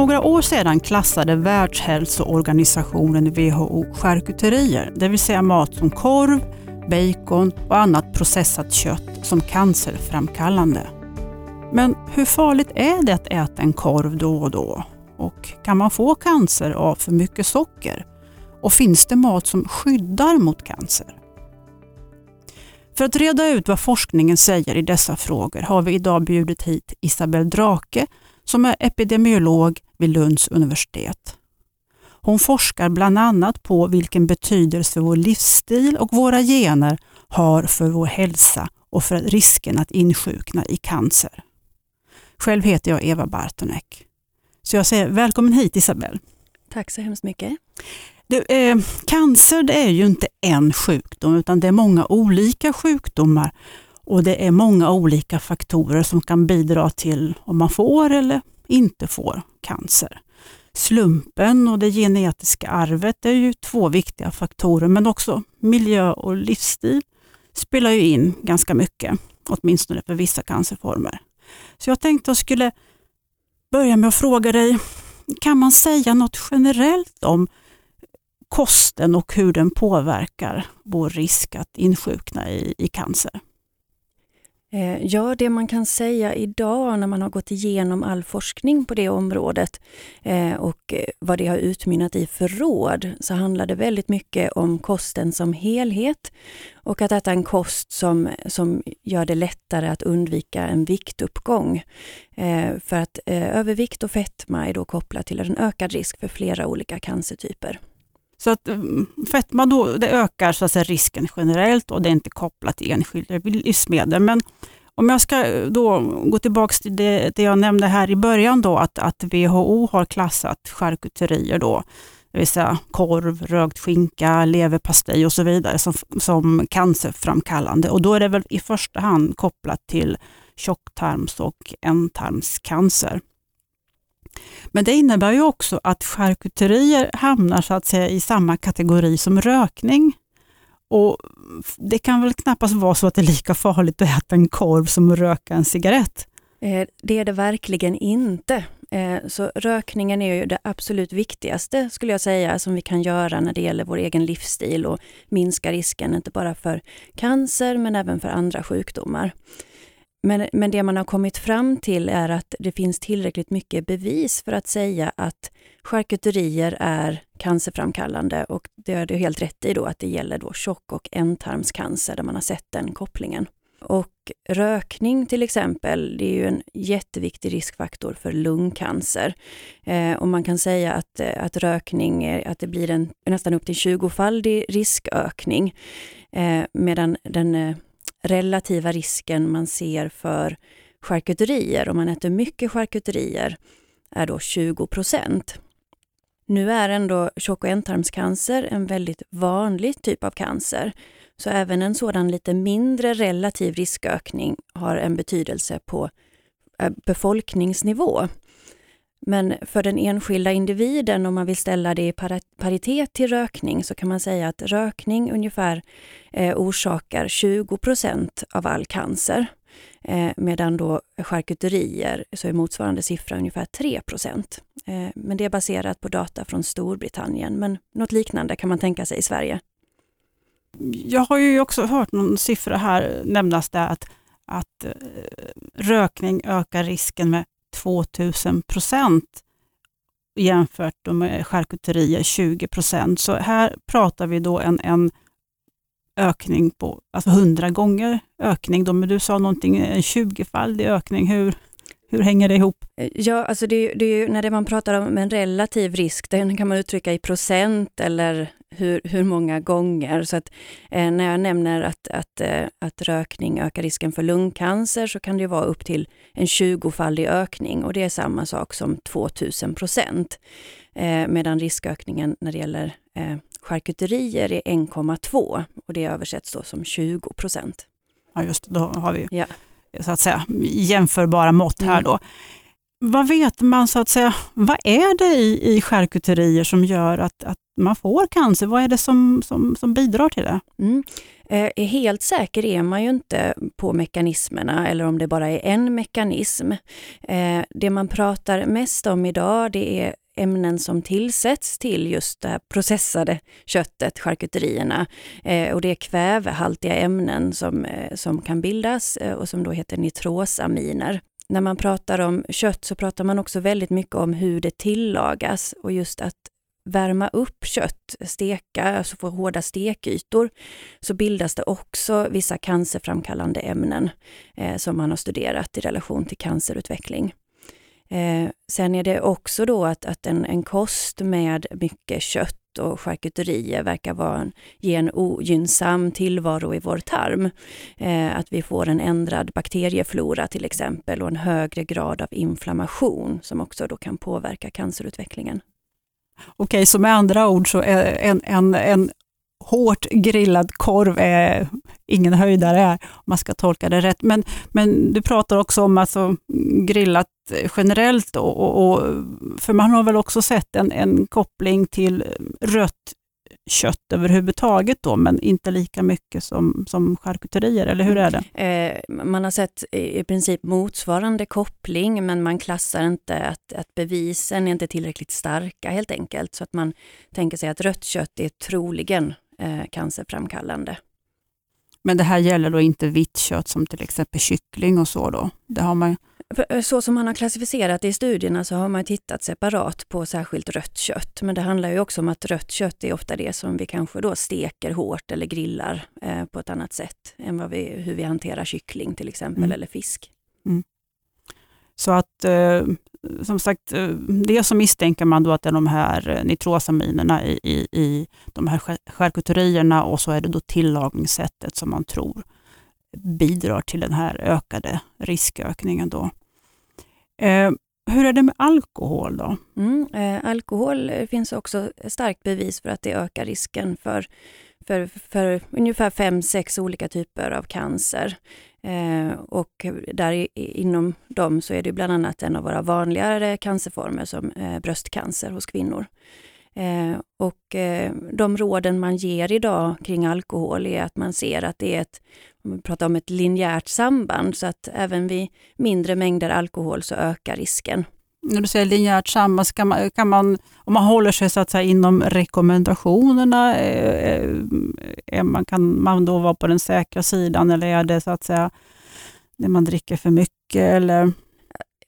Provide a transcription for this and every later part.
För några år sedan klassade Världshälsoorganisationen WHO charkuterier, det vill säga mat som korv, bacon och annat processat kött som cancerframkallande. Men hur farligt är det att äta en korv då och då? Och kan man få cancer av för mycket socker? Och finns det mat som skyddar mot cancer? För att reda ut vad forskningen säger i dessa frågor har vi idag bjudit hit Isabel Drake som är epidemiolog vid Lunds universitet. Hon forskar bland annat på vilken betydelse vår livsstil och våra gener har för vår hälsa och för risken att insjukna i cancer. Själv heter jag Eva Bartonek. Så jag säger välkommen hit Isabel. Tack så hemskt mycket. Du, eh, cancer det är ju inte en sjukdom utan det är många olika sjukdomar och det är många olika faktorer som kan bidra till om man får eller inte får cancer. Slumpen och det genetiska arvet är ju två viktiga faktorer men också miljö och livsstil spelar ju in ganska mycket, åtminstone för vissa cancerformer. Så jag tänkte jag skulle börja med att fråga dig, kan man säga något generellt om kosten och hur den påverkar vår risk att insjukna i, i cancer? Eh, ja, det man kan säga idag när man har gått igenom all forskning på det området eh, och eh, vad det har utmynnat i för råd, så handlar det väldigt mycket om kosten som helhet och att äta en kost som, som gör det lättare att undvika en viktuppgång. För att övervikt och fetma är då kopplat till en ökad risk för flera olika cancertyper. Så att mm, fetma då, det ökar så att säga, risken generellt och det är inte kopplat till enskilda livsmedel. Men om jag ska eh, då gå tillbaka till det, det jag nämnde här i början, då, att, att WHO har klassat charkuterier, då, det vill säga korv, rökt skinka, leverpastej och så vidare, som, som cancerframkallande. Och då är det väl i första hand kopplat till tjocktarms och ändtarmscancer. Men det innebär ju också att charkuterier hamnar så att säga i samma kategori som rökning. Och Det kan väl knappast vara så att det är lika farligt att äta en korv som att röka en cigarett? Eh, det är det verkligen inte. Eh, så rökningen är ju det absolut viktigaste skulle jag säga som vi kan göra när det gäller vår egen livsstil och minska risken inte bara för cancer men även för andra sjukdomar. Men, men det man har kommit fram till är att det finns tillräckligt mycket bevis för att säga att charkuterier är cancerframkallande och det är du helt rätt i då att det gäller då tjock och ändtarmscancer där man har sett den kopplingen. Och rökning till exempel, det är ju en jätteviktig riskfaktor för lungcancer. Eh, och man kan säga att, eh, att rökning, att det blir en nästan upp till 20-faldig riskökning. Eh, medan den eh, relativa risken man ser för charkuterier, om man äter mycket charkuterier, är då 20 procent. Nu är ändå tjock och ändtarmscancer en väldigt vanlig typ av cancer, så även en sådan lite mindre relativ riskökning har en betydelse på eh, befolkningsnivå. Men för den enskilda individen, om man vill ställa det i paritet till rökning, så kan man säga att rökning ungefär eh, orsakar 20 procent av all cancer. Eh, medan då charkuterier så är motsvarande siffra ungefär 3 eh, Men det är baserat på data från Storbritannien, men något liknande kan man tänka sig i Sverige. Jag har ju också hört någon siffra här nämnas där att, att eh, rökning ökar risken med 2000 procent jämfört med charkuterier 20 procent. Så här pratar vi då en, en ökning på alltså 100 gånger ökning. Då, men du sa någonting, en 20-faldig ökning. Hur, hur hänger det ihop? Eh, ja, alltså det, det, när det man pratar om en relativ risk, den kan man uttrycka i procent eller hur, hur många gånger. Så att eh, när jag nämner att, att, eh, att rökning ökar risken för lungcancer så kan det vara upp till en 20-faldig ökning och det är samma sak som 2000 procent. Eh, medan riskökningen när det gäller eh, charkuterier är 1,2 och det översätts då som 20 procent. Ja just då har vi ja. så att säga jämförbara mått här mm. då vad vet man så att säga, vad är det i, i charkuterier som gör att, att man får cancer? Vad är det som, som, som bidrar till det? Mm. Eh, helt säker är man ju inte på mekanismerna eller om det bara är en mekanism. Eh, det man pratar mest om idag det är ämnen som tillsätts till just det här processade köttet, charkuterierna. Eh, och det är kvävehaltiga ämnen som, eh, som kan bildas eh, och som då heter nitrosaminer. När man pratar om kött så pratar man också väldigt mycket om hur det tillagas och just att värma upp kött, steka, alltså få hårda stekytor, så bildas det också vissa cancerframkallande ämnen eh, som man har studerat i relation till cancerutveckling. Eh, sen är det också då att, att en, en kost med mycket kött och charkuterier verkar vara en, ge en ogynnsam tillvaro i vår tarm. Eh, att vi får en ändrad bakterieflora till exempel och en högre grad av inflammation som också då kan påverka cancerutvecklingen. Okej, så med andra ord så en, en, en hårt grillad korv är ingen höjdare, om man ska tolka det rätt. Men, men du pratar också om alltså grillat generellt, och, och, och, för man har väl också sett en, en koppling till rött kött överhuvudtaget då, men inte lika mycket som, som charkuterier, eller hur är det? Eh, man har sett i princip motsvarande koppling, men man klassar inte att, att bevisen är inte tillräckligt starka helt enkelt, så att man tänker sig att rött kött är troligen eh, cancerframkallande. Men det här gäller då inte vitt kött som till exempel kyckling och så då? Det har man... Eh, så som man har klassificerat det i studierna så har man tittat separat på särskilt rött kött. Men det handlar ju också om att rött kött är ofta det som vi kanske då steker hårt eller grillar eh, på ett annat sätt än vad vi, hur vi hanterar kyckling till exempel mm. eller fisk. Mm. Så att eh, som sagt, eh, dels det så misstänker man då att det är de här eh, nitrosaminerna i, i, i de här charkuterierna och så är det då tillagningssättet som man tror bidrar till den här ökade riskökningen. Då. Eh, hur är det med alkohol då? Mm, eh, alkohol eh, finns också starkt bevis för att det ökar risken för, för, för ungefär fem, sex olika typer av cancer. Eh, och där i, inom dem så är det bland annat en av våra vanligare cancerformer som eh, bröstcancer hos kvinnor. Eh, och eh, de råden man ger idag kring alkohol är att man ser att det är ett, om vi pratar om ett linjärt samband, så att även vid mindre mängder alkohol så ökar risken. När du säger linjärt samband, kan man, kan man, om man håller sig så att säga inom rekommendationerna, eh, eh, är man, kan man då vara på den säkra sidan eller är det så att säga när man dricker för mycket? Eller?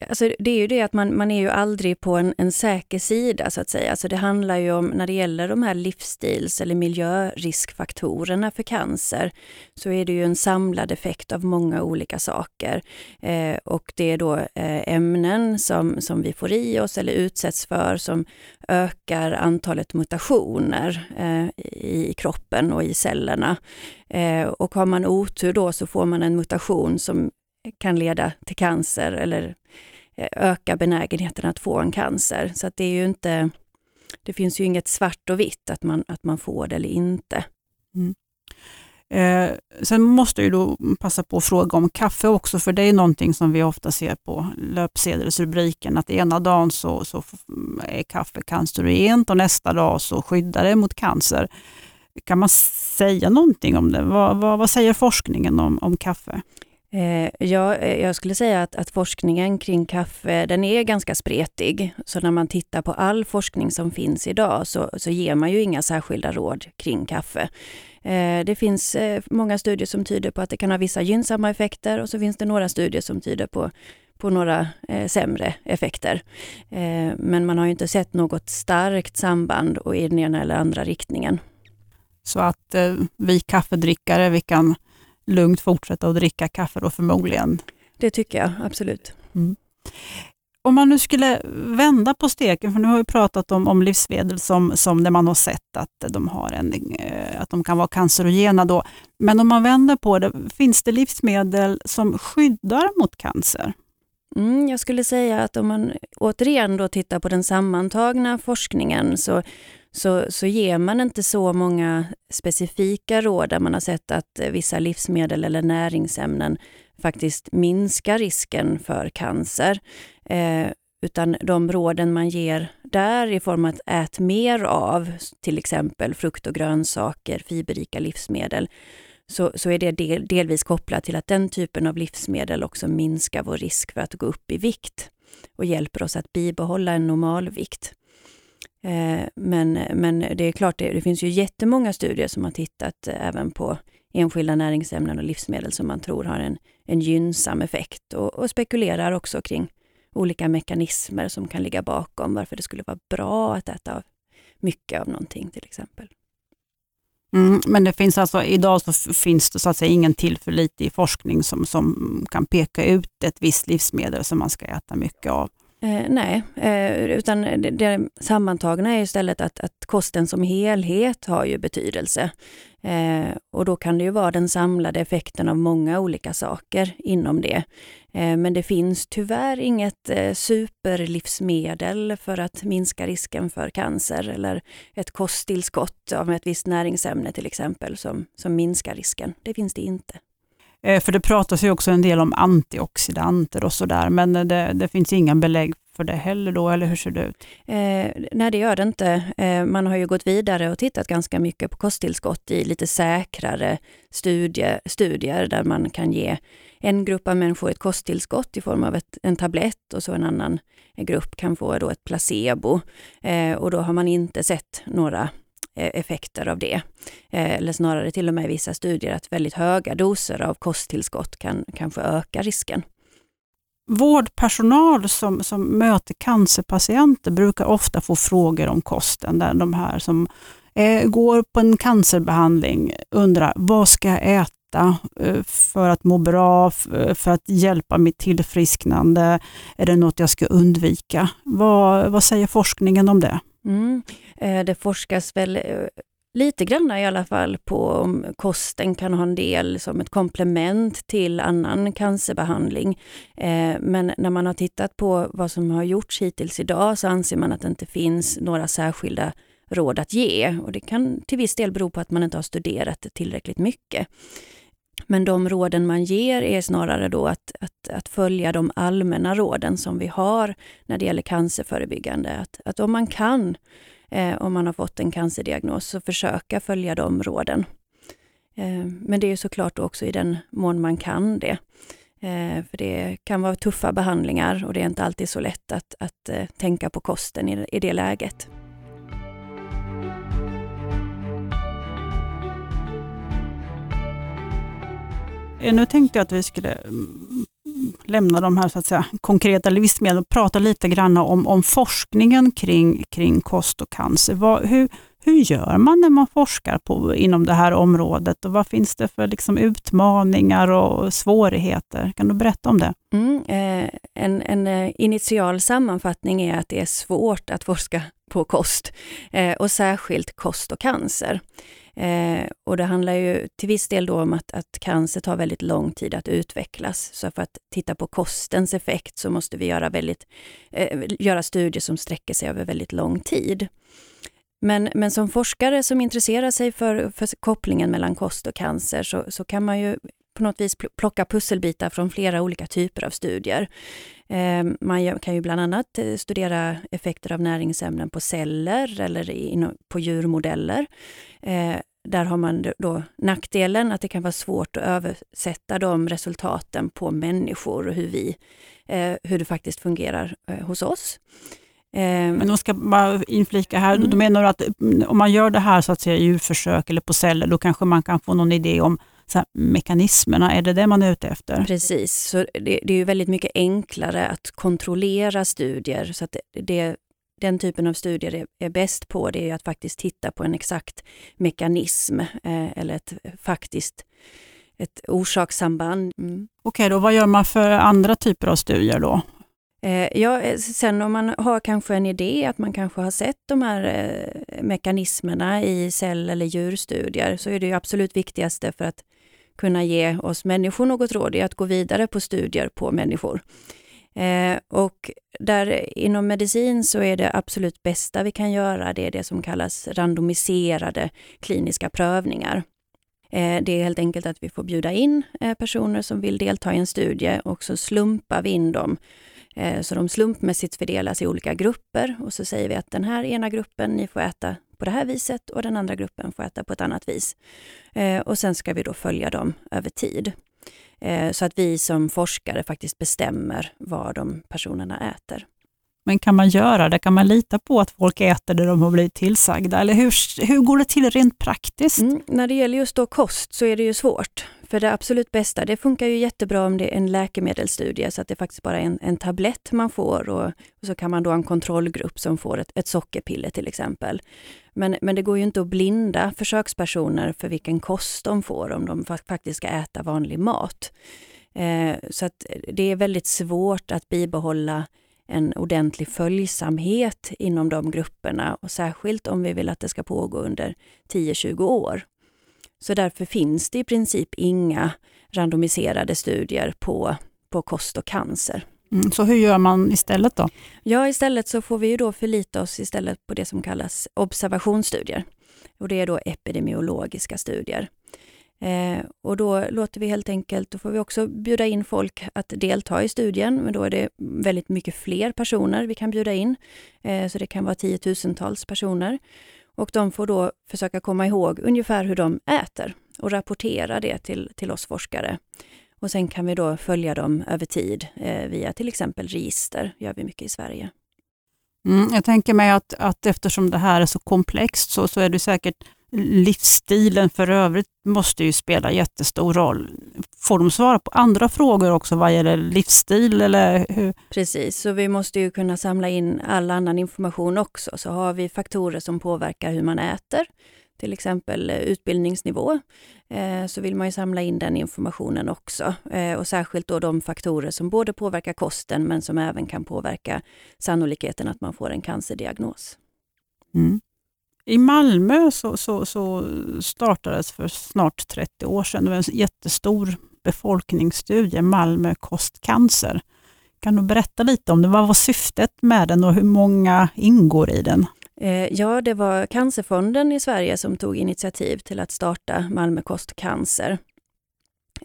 Alltså det är ju det att man, man är ju aldrig på en, en säker sida så att säga. Alltså det handlar ju om, när det gäller de här livsstils eller miljöriskfaktorerna för cancer, så är det ju en samlad effekt av många olika saker. Eh, och det är då eh, ämnen som, som vi får i oss eller utsätts för som ökar antalet mutationer eh, i, i kroppen och i cellerna. Eh, och har man otur då så får man en mutation som kan leda till cancer eller ökar öka benägenheten att få en cancer. Så att det är ju inte, det finns ju inget svart och vitt att man, att man får det eller inte. Mm. Eh, sen måste jag då passa på att fråga om kaffe också, för det är någonting som vi ofta ser på löpsedelsrubriken, att ena dagen så, så är kaffe cancerogent och nästa dag så skyddar det mot cancer. Kan man säga någonting om det? Vad, vad, vad säger forskningen om, om kaffe? Eh, ja, eh, jag skulle säga att, att, forskningen kring kaffe, den är ganska spretig. Så när man tittar på all forskning som finns idag så, så ger man ju inga särskilda råd kring kaffe. Eh, det finns eh, många studier som tyder på att det kan ha vissa gynnsamma effekter och så finns det några studier som tyder på på några eh, sämre effekter. Eh, men man har inte sett något starkt samband och i den ena eller andra riktningen. Så att eh, vi kaffedrickare, vi kan lugnt fortsätta att dricka kaffe då förmodligen. Det tycker jag absolut. Mm. Om man nu skulle vända på steken, för nu har vi pratat om, om livsmedel som, som där man har sett att de, har en, eh, att de kan vara cancerogena. Då. Men om man vänder på det, finns det livsmedel som skyddar mot cancer? Mm, jag skulle säga att om man återigen då tittar på den sammantagna forskningen så så, så ger man inte så många specifika råd där man har sett att vissa livsmedel eller näringsämnen faktiskt minskar risken för cancer. Eh, utan de råden man ger där i form av att ät mer av till exempel frukt och grönsaker, fiberrika livsmedel, så, så är det del, delvis kopplat till att den typen av livsmedel också minskar vår risk för att gå upp i vikt och hjälper oss att bibehålla en normalvikt. Eh, Eh, men, men det är klart, det, det finns ju jättemånga studier som har tittat eh, även på enskilda näringsämnen och livsmedel som man tror har en, en gynnsam effekt och, och spekulerar också kring olika mekanismer som kan ligga bakom varför det skulle vara bra att äta mycket av någonting till exempel. Mm, men det finns alltså, idag så finns det så att säga ingen tillförlitlig forskning som, som kan peka ut ett visst livsmedel som man ska äta mycket av. Eh, nej, eh, utan det, det sammantagna är istället att, att kosten som helhet har ju betydelse. Eh, och då kan det ju vara den samlade effekten av många olika saker inom det. Eh, men det finns tyvärr inget eh, superlivsmedel för att minska risken för cancer eller ett kosttillskott av ett visst näringsämne till exempel som, som minskar risken. Det finns det inte. Eh, för det pratas ju också en del om antioxidanter och sådär, men det, det finns inga belägg för det heller då, eller hur ser det ut? Eh, nej, det gör det inte. Eh, man har ju gått vidare och tittat ganska mycket på kosttillskott i lite säkrare studie, studier där man kan ge en grupp av människor ett kosttillskott i form av ett, en tablett och så en annan grupp kan få då ett placebo. Eh, och då har man inte sett några Eh, effekter av det. Eh, eller snarare till och med i vissa studier att väldigt höga doser av kosttillskott kan kanske öka risken. Vårdpersonal som, som möter cancerpatienter brukar ofta få frågor om kosten. Där de här som eh, går på en cancerbehandling undrar vad ska jag äta eh, för att må bra, för att hjälpa mitt tillfrisknande? Är det något jag ska undvika? Vad, vad säger forskningen om det? Mm. Eh, det forskas väl eh, lite grann i alla fall på om kosten kan ha en del som ett komplement till annan cancerbehandling. Eh, men när man har tittat på vad som har gjorts hittills idag så anser man att det inte finns några särskilda råd att ge. Och det kan till viss del bero på att man inte har studerat det tillräckligt mycket. Men de råden man ger är snarare då att, att, att, följa de allmänna råden som vi har när det gäller cancerförebyggande. Att, att om man kan eh, om man har fått en cancerdiagnos, så försöka följa de råden. Eh, men det är såklart också i den mån man kan det. Eh, för det kan vara tuffa behandlingar och det är inte alltid så lätt att, att eh, tänka på kosten i, i det läget. Eh, nu tänkte jag att vi skulle mm, lämna de här så att säga, konkreta livsmedlen och prata lite grann om, om forskningen kring, kring kost och cancer. Vad, hur, hur gör man när man forskar på, inom det här området och vad finns det för liksom, utmaningar och svårigheter? Kan du berätta om det? Mm, eh, en, en eh, initial sammanfattning är att det är svårt att forska på kost eh, och särskilt kost och cancer. Eh, och det handlar ju till viss del då om att, att cancer tar väldigt lång tid att utvecklas. Så för att titta på kostens effekt så måste vi göra, väldigt, eh, göra studier som sträcker sig över väldigt lång tid. Men, men som forskare som intresserar sig för, för kopplingen mellan kost och cancer så, så kan man ju på något vis plocka pusselbitar från flera olika typer av studier. Eh, man kan ju bland annat eh, studera effekter av näringsämnen på celler eller på djurmodeller. Eh, där har man då nackdelen att det kan vara svårt att översätta de resultaten på människor och hur, vi, hur det faktiskt fungerar hos oss. Men de ska bara inflika här, mm. du menar att mm, om man gör det här så att säga djurförsök eller på celler, då kanske man kan få någon idé om så mekanismerna, är det det man är ute efter? Precis, så det, det är ju väldigt mycket enklare att kontrollera studier. så att det, det den typen av studier är, är bäst på det är att faktiskt titta på en exakt mekanism eh, eller ett faktiskt ett orsakssamband. Mm. Okej, då vad gör man för andra typer av studier då? Eh, ja, eh, sen om man har kanske en idé att man kanske har sett de här eh, mekanismerna i cell eller djurstudier så är det absolut viktigaste för att kunna ge oss människor något råd är att gå vidare på studier på människor. Eh, och där inom medicin så är det absolut bästa vi kan göra, det är det som kallas randomiserade kliniska prövningar. Eh, det är helt enkelt att vi får bjuda in eh, personer som vill delta i en studie och så slumpar vi in dem eh, så de slumpmässigt fördelas i olika grupper och så säger vi att den här ena gruppen, ni får äta på det här viset och den andra gruppen får äta på ett annat vis. Eh, och sen ska vi då följa dem över tid. Eh, så att vi som forskare faktiskt bestämmer vad de personerna äter. Men kan man göra det? Kan man lita på att folk äter det de har blivit tillsagda? Eller hur, hur går det till rent praktiskt? Mm, när det gäller just då kost så är det ju svårt. För det absolut bästa, det funkar ju jättebra om det är en läkemedelsstudie så att det faktiskt bara är en, en tablett man får och, och, så kan man då ha en kontrollgrupp som får ett, ett sockerpiller till exempel. Men, men det går ju inte att blinda försökspersoner för vilken kost de får om de faktiskt ska äta vanlig mat. Eh, så att det är väldigt svårt att bibehålla en ordentlig följsamhet inom de grupperna och särskilt om vi vill att det ska pågå under 10-20 år. Så därför finns det i princip inga randomiserade studier på, på kost och cancer. Mm, så hur gör man istället då? Ja, istället så får vi ju då förlita oss istället på det som kallas observationsstudier. Och det är då epidemiologiska studier. Eh, och då låter vi helt enkelt, då får vi också bjuda in folk att delta i studien, men då är det väldigt mycket fler personer vi kan bjuda in. Eh, så det kan vara tiotusentals personer. Och de får då försöka komma ihåg ungefär hur de äter och rapportera det till, till oss forskare. Och sen kan vi då följa dem över tid eh, via till exempel register, gör vi mycket i Sverige. Mm, jag tänker mig att, att eftersom det här är så komplext så, så är det säkert livsstilen för övrigt måste ju spela jättestor roll. Får de svara på andra frågor också vad gäller livsstil? Eller hur? Precis, så vi måste ju kunna samla in all annan information också. Så har vi faktorer som påverkar hur man äter, till exempel utbildningsnivå, eh, så vill man ju samla in den informationen också. Eh, och särskilt då de faktorer som både påverkar kosten men som även kan påverka sannolikheten att man får en cancerdiagnos. Mm. I Malmö så, så, så, startades för snart 30 år sedan en jättestor befolkningsstudie, Malmö kostcancer. Kan du berätta lite om det? Vad var syftet med den och hur många ingår i den? Eh, ja, det var Cancerfonden i Sverige som tog initiativ till att starta Malmö kostcancer.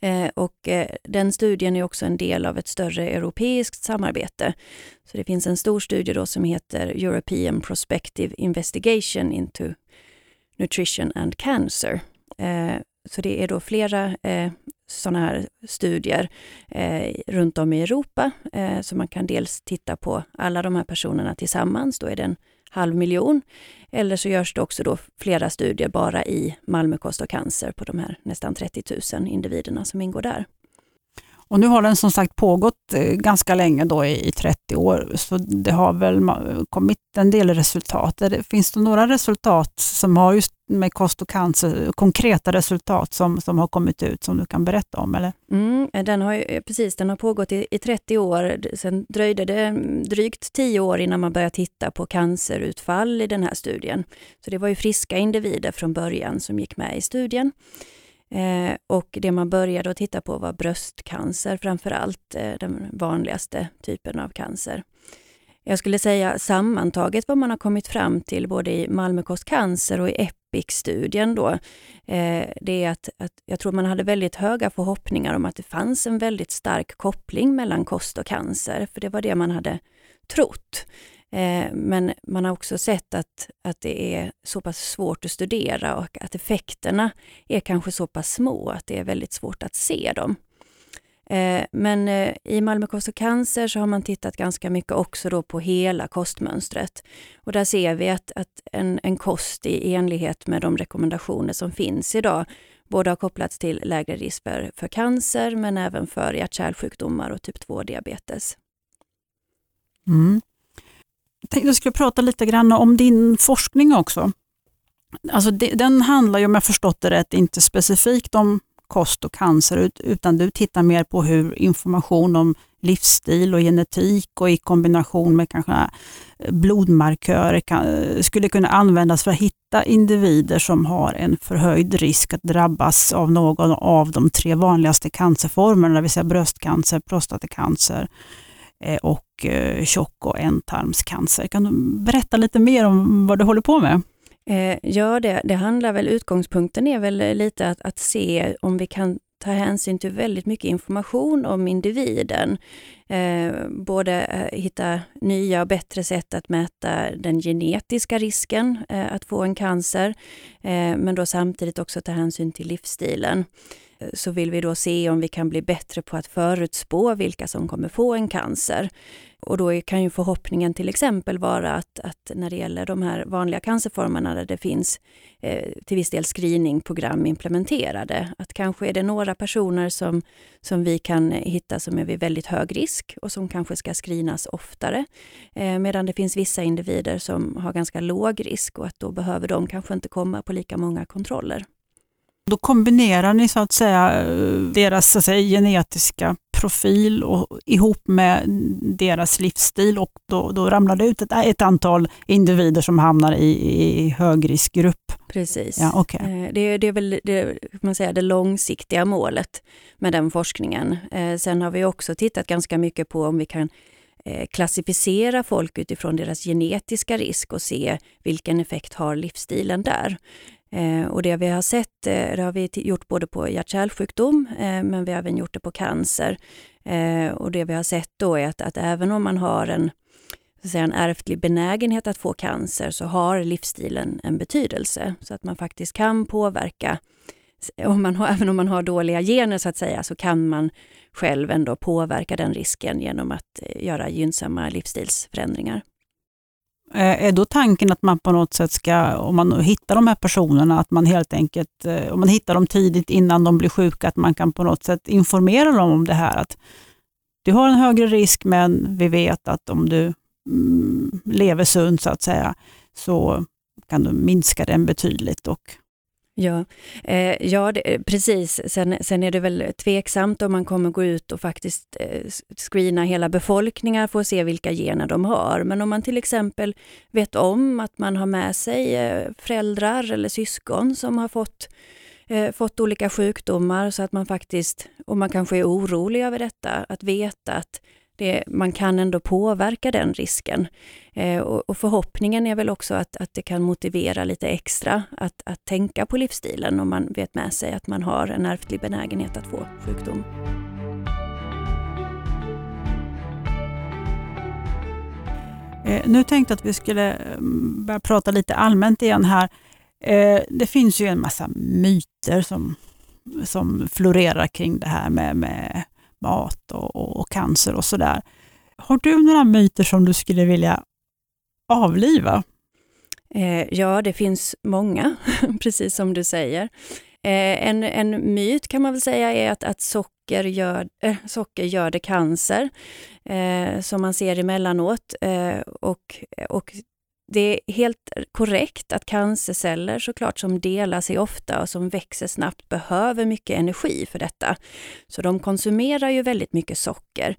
Eh, och eh, den studien är också en del av ett större europeiskt samarbete. Så det finns en stor studie då som heter European Prospective Investigation into Nutrition and Cancer. Eh, så det är då flera sådana här studier runt om i Europa. så man kan dels titta på alla de här personerna tillsammans, då är det en halv miljon. Eller så görs det också då flera studier bara i Malmö kost och cancer på de här nästan 30 000 individerna som ingår där. Och nu har den som sagt pågått eh, ganska länge, då i 30 år, så det har väl kommit en del resultat. Finns det några resultat som har just med kost och cancer, konkreta resultat som, som har kommit ut som du kan berätta om? Eller? Mm, eh, den har eh, precis, den har pågått i, i 30 år. Sen dröjde det mm, drygt 10 år innan man började titta på cancerutfall i den här studien. Så det var ju friska individer från början som gick med i studien. Eh, och det man började att titta på var bröstcancer framför allt, eh, den vanligaste typen av cancer. Jag skulle säga sammantaget vad man har kommit fram till både i Malmö cancer och i EPIC-studien då, eh, det är att, att jag tror man hade väldigt höga förhoppningar om att det fanns en väldigt stark koppling mellan kost och cancer, för det var det man hade trott. Eh, men man har också sett att, att det är så pass svårt att studera och att effekterna är kanske så pass små att det är väldigt svårt att se dem. Eh, men eh, i Malmö kost och cancer så har man tittat ganska mycket också då på hela kostmönstret. Och där ser vi att, att en, en kost i enlighet med de rekommendationer som finns idag både har kopplats till lägre risk för, för cancer men även för hjärt-kärlsjukdomar och typ 2-diabetes. Mm. Jag tänkte jag skulle prata lite grann om din forskning också. Alltså det, den handlar ju, om jag förstått det rätt, inte specifikt om kost och cancer, utan du tittar mer på hur information om livsstil och genetik och i kombination med kanske blodmarkörer kan, skulle kunna användas för att hitta individer som har en förhöjd risk att drabbas av någon av de tre vanligaste cancerformerna, det vill säga bröstcancer, prostatacancer eh, Eh, och eh, tjock och ändtarmscancer. Kan du berätta lite mer om vad du håller på med? Eh, ja, det, det handlar väl, utgångspunkten är väl lite att, att se om vi kan ta hänsyn till väldigt mycket information om individen. Eh, både hitta nya och bättre sätt att mäta den genetiska risken eh, att få en cancer, eh, men då samtidigt också ta hänsyn till livsstilen Eh, så vill vi då se om vi kan bli bättre på att förutspå vilka som kommer få en cancer. Och då kan ju förhoppningen till exempel vara att, att när det gäller de här vanliga cancerformerna där det finns eh, till viss del screeningprogram implementerade, att kanske är det några personer som, som vi kan hitta som är vid väldigt hög risk och som kanske ska screenas oftare. Eh, medan det finns vissa individer som har ganska låg risk och att då behöver de kanske inte komma på lika många kontroller. Då kombinerar ni så att säga deras så att säga, genetiska profil och, ihop med deras livsstil och då, då ramlar det ut ett, ett antal individer som hamnar i, i högriskgrupp. Precis. Ja, okay. Eh, det, det är väl det, man säger, det långsiktiga målet med den forskningen. Eh, sen har vi också tittat ganska mycket på om vi kan eh, klassificera folk utifrån deras genetiska risk och se vilken effekt har livsstilen där. Eh, och det vi har sett, eh, det har vi gjort både på hjärt-kärlsjukdom, eh, men vi har även gjort det på cancer. Eh, och det vi har sett då är att, att även om man har en, så säga, en ärftlig benägenhet att få cancer så har livsstilen en betydelse. Så att man faktiskt kan påverka, om man har, även om man har dåliga gener så att säga, så kan man själv ändå påverka den risken genom att eh, göra gynnsamma livsstilsförändringar. Eh, är då tanken att man på något sätt ska, om man hittar de här personerna, att man helt enkelt, eh, om man hittar dem tidigt innan de blir sjuka, att man kan på något sätt informera dem om det här att du har en högre risk men vi vet att om du mm, lever sunt så att säga, så kan du minska den betydligt och Ja, eh, ja det, eh, precis. Sen, sen är det väl tveksamt om man kommer gå ut och faktiskt eh, screena hela befolkningar för att se vilka gener de har. Men om man till exempel vet om att man har med sig eh, föräldrar eller syskon som har fått eh, fått olika sjukdomar så att man faktiskt, och man kanske är orolig över detta, att veta att det, man kan ändå påverka den risken. Eh, och, och, förhoppningen är väl också att, att det kan motivera lite extra att, att tänka på livsstilen om man vet med sig att man har en ärftlig benägenhet att få sjukdom. Eh, nu tänkte jag att vi skulle mm, börja prata lite allmänt igen här. Eh, det finns ju en massa myter som, som florerar kring det här med, med mat och, och, och cancer och sådär. Har du några myter som du skulle vilja avliva? Eh, ja, det finns många, precis som du säger. Eh, en, en myt kan man väl säga är att, att socker, gör, äh, socker gör det cancer, eh, som man ser emellanåt. Eh, och, och det är helt korrekt att cancerceller såklart som delar sig ofta och som växer snabbt behöver mycket energi för detta. Så de konsumerar ju väldigt mycket socker.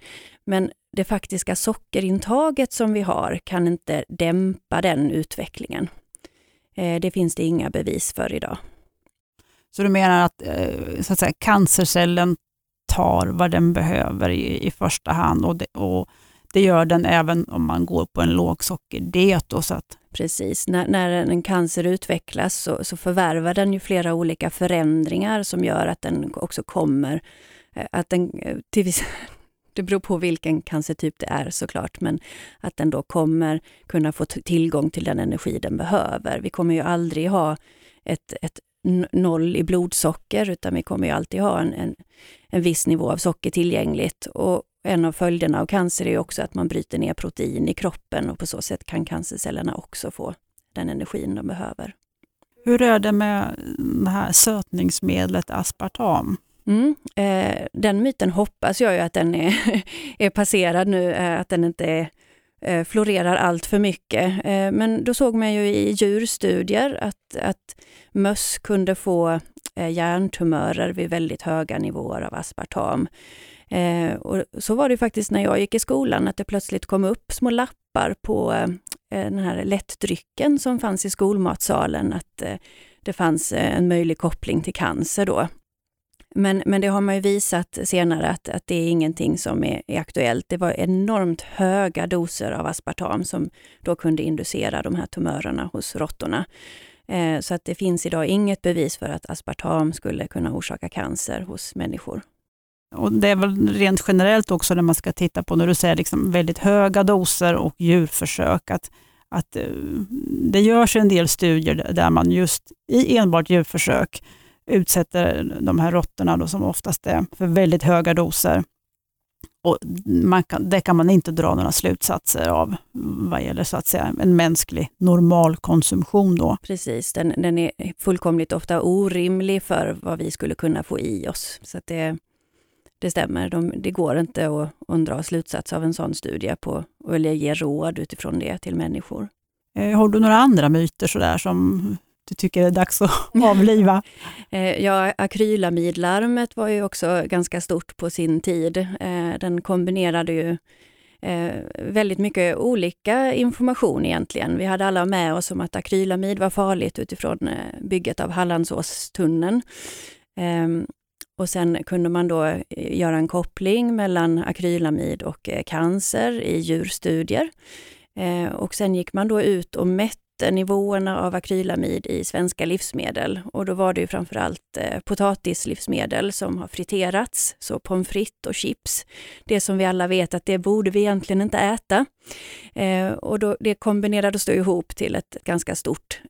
Men det faktiska sockerintaget som vi har kan inte dämpa den utvecklingen. Eh, det finns det inga bevis för idag. Så du menar att, eh, så att säga, cancercellen tar vad den behöver i, i första hand och, det, och det gör den även om man går på en lågsockerdiet. Så att... Precis, när, när en cancer utvecklas så, så förvärvar den ju flera olika förändringar som gör att den också kommer eh, att den eh, till viss, det beror på vilken cancertyp det är såklart, men att den då kommer kunna få tillgång till den energi den behöver. Vi kommer ju aldrig ha ett, ett noll i blodsocker, utan vi kommer ju alltid ha en, en, en viss nivå av socker tillgängligt. Och en av följderna av cancer är också att man bryter ner protein i kroppen och på så sätt kan cancercellerna också få den energin de behöver. Hur är det med det här sötningsmedlet aspartam? Mm, eh, den myten hoppas jag ju att den är, är passerad nu, eh, att den inte är, eh, florerar allt för mycket. Men då såg man ju i djurstudier att, att möss kunde få eh, hjärntumörer vid väldigt höga nivåer av aspartam. Eh, och så var det faktiskt när jag gick i skolan, att det plötsligt kom upp små lappar på eh, eh, den här lättdrycken som fanns i skolmatsalen, att eh, det fanns eh, en möjlig koppling till cancer då. Men, men det har man ju visat senare att, att det är ingenting som är, är, aktuellt. Det var enormt höga doser av aspartam som då kunde inducera de här tumörerna hos råttorna. Eh, så att det finns idag inget bevis för att aspartam skulle kunna orsaka cancer hos människor. Och Det är väl rent generellt också när man ska titta på, när du säger liksom väldigt höga doser och djurförsök, att, att eh, det görs en del studier där man just i enbart djurförsök utsätter de här råttorna, då, som oftast är för väldigt höga doser. Och man kan, det kan man inte dra några slutsatser av vad gäller så att säga, en mänsklig normalkonsumtion. Då. Precis, den, den är fullkomligt ofta orimlig för vad vi skulle kunna få i oss. Så det, det stämmer, De, det går inte att, att dra slutsats av en sån studie på, eller ge råd utifrån det till människor. Eh, har du några andra myter sådär som du tycker är dags att avliva? Eh, ja, akrylamidlarmet var ju också ganska stort på sin tid. Eh, den kombinerade ju väldigt mycket olika information egentligen. Vi hade alla med oss om att akrylamid var farligt utifrån bygget av Hallandsåstunneln. Och sen kunde man då eh, göra en koppling mellan akrylamid och eh, cancer i djurstudier. Eh, och sen gick man då ut och mätte nivåerna av akrylamid i svenska livsmedel. Och då var det ju framförallt potatislivsmedel som har friterats, så pommes frites och chips. Det som vi alla vet att det borde vi egentligen inte äta. Och då, det kombinerades då ihop till ett ganska stort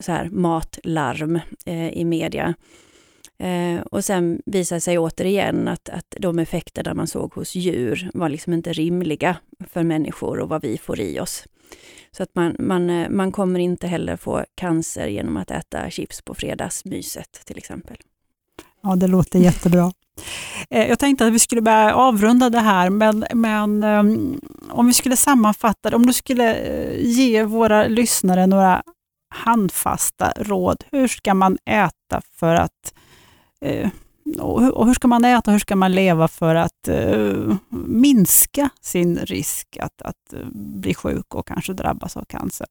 så här, matlarm i media. Eh, och sen visar sig återigen att, att de effekterna man såg hos djur var liksom inte rimliga för människor och vad vi får i oss. Så att man, man, eh, man kommer inte heller få cancer genom att äta chips på fredagsmyset till exempel. Ja, det låter jättebra. Eh, jag tänkte att vi skulle börja avrunda det här, men, men ehm, om vi skulle sammanfatta det, om du skulle eh, ge våra lyssnare några handfasta råd. Hur ska man äta för att Eh, och hur, ska man äta, hur ska man leva för att eh, minska sin risk att, att eh, bli sjuk och kanske drabbas av cancer?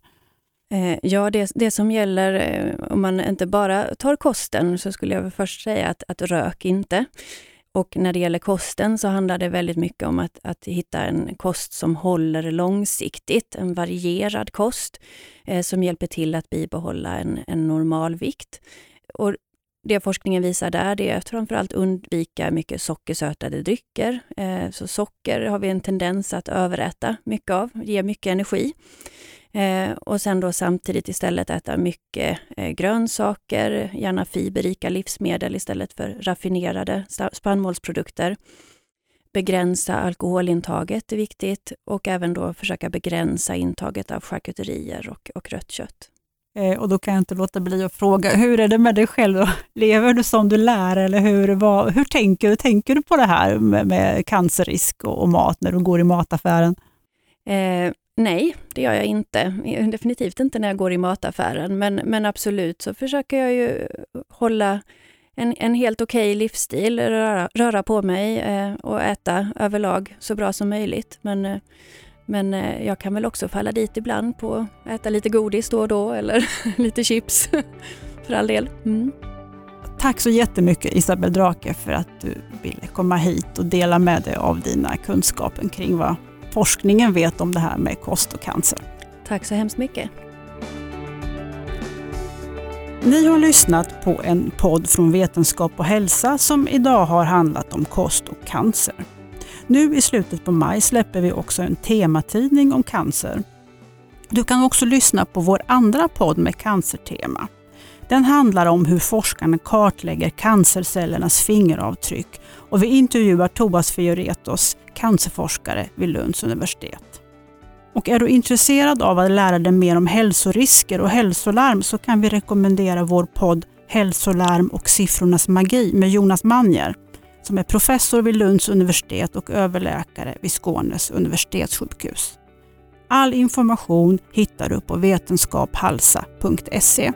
Ja, det, det som gäller om man inte bara tar kosten, så skulle jag först säga att, att rök inte. Och när det gäller kosten så handlar det väldigt mycket om att, att hitta en kost som håller långsiktigt, en varierad kost eh, som hjälper till att bibehålla en, en normal vikt. Och det forskningen visar där det är att framförallt undvika mycket sockersötade drycker. Eh, så socker har vi en tendens att överäta mycket av, ger mycket energi. Eh, och sen då samtidigt istället äta mycket eh, grönsaker, gärna fiberrika livsmedel istället för raffinerade spannmålsprodukter. Begränsa alkoholintaget är viktigt och även då försöka begränsa intaget av charkuterier och, och rött kött. Eh, och då kan jag inte låta bli att fråga, hur är det med dig själv? Då? Lever du som du lär eller hur, vad, hur tänker du? Tänker du på det här med, med cancerrisk och, och, mat när du går i mataffären? Eh, nej, det gör jag inte. Definitivt inte när jag går i mataffären, men, men absolut så försöker jag ju hålla en, en helt okej okay livsstil, röra, röra på mig eh, och äta överlag så bra som möjligt. Men eh, men eh, jag kan väl också falla dit ibland på att äta lite godis då och då eller lite chips för all del. Mm. Tack så jättemycket Isabel Drake för att du ville komma hit och dela med dig av dina kunskaper kring vad forskningen vet om det här med kost och cancer. Tack så hemskt mycket. Ni har lyssnat på en podd från Vetenskap och hälsa som idag har handlat om kost och cancer. Nu i slutet på maj släpper vi också en tematidning om cancer. Du kan också lyssna på vår andra podd med cancertema. Den handlar om hur forskarna kartlägger cancercellernas fingeravtryck och vi intervjuar Tobias Fioretos, cancerforskare vid Lunds universitet. Och är du intresserad av att lära dig mer om hälsorisker och hälsolarm så kan vi rekommendera vår podd Hälsolarm och siffrornas magi med Jonas Manjer som är professor vid Lunds universitet och överläkare vid Skånes universitetssjukhus. All information hittar du på vetenskaphalsa.se.